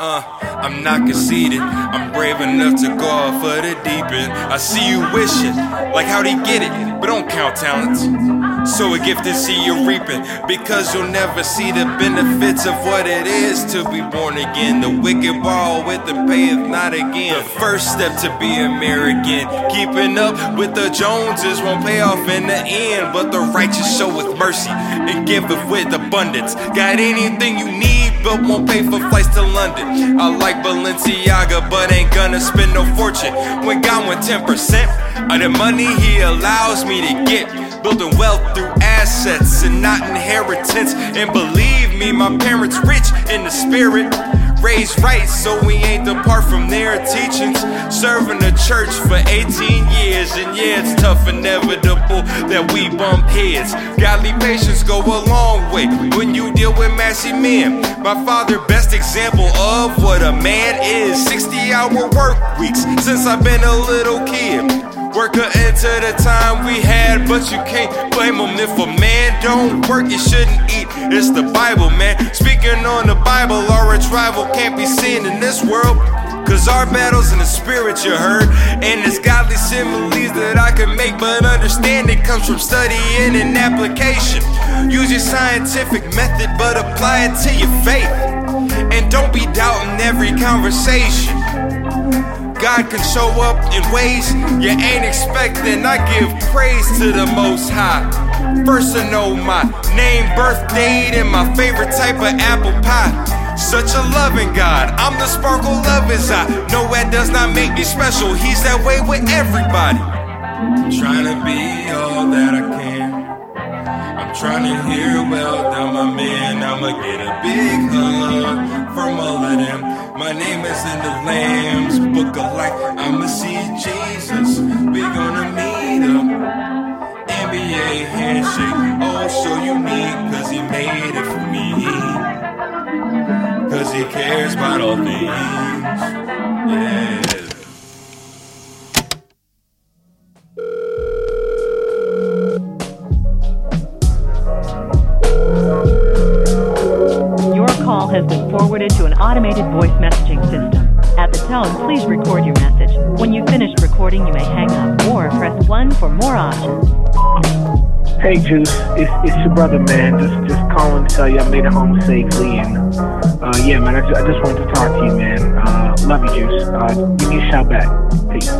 Uh, I'm not conceited. I'm brave enough to go off for the deep end. I see you wishing, like how'd he get it? But don't count talents. So a gift to see you reaping, because you'll never see the benefits of what it is to be born again. The wicked borrow with and payeth not again. The first step to be American, keeping up with the Joneses won't pay off in the end. But the righteous show with mercy and giveth with abundance. Got anything you need? But won't pay for flights to London. I like Balenciaga, but ain't gonna spend no fortune. When God went 10% of the money He allows me to get. Building wealth through assets and not inheritance. And believe me, my parents rich in the spirit raised right, so we ain't depart from their teachings. Serving the church for 18 years, and yeah, it's tough, inevitable that we bump heads. Godly patience go a long way when you deal with massy men. My father, best example of what a man is. 60 hour work weeks since I've been a little kid. Worker into the time we had, but you can't blame them if a man don't work, you shouldn't eat. It's the Bible, man. Speaking on the Bible, our rival can't be seen in this world. Cause our battle's in the spirit, you heard. And it's godly similes that I can make, but understanding comes from studying and application. Use your scientific method, but apply it to your faith. And don't be doubting every conversation. God can show up in ways you ain't expecting. I give praise to the Most High. First to know my name, birth date, and my favorite type of apple pie. Such a loving God, I'm the sparkle of His eye. No, that does not make me special. He's that way with everybody. I'm trying to be all that I can. I'm trying to hear well done, my man. I'ma get a big hug from all of them. My name is in the Lamb's book of life. I'ma see Jesus. All things. Yeah. call has been forwarded to an automated voice messaging system. At the tone, please record your message. When you've finished recording, you may hang up or press 1 for more options. Hey Juice, it's, it's your brother man. Just just calling to tell you I made it home safely, and uh, yeah, man, I just, I just wanted to talk to you, man. Uh, love you, Juice. Uh, give me a shout back. Peace.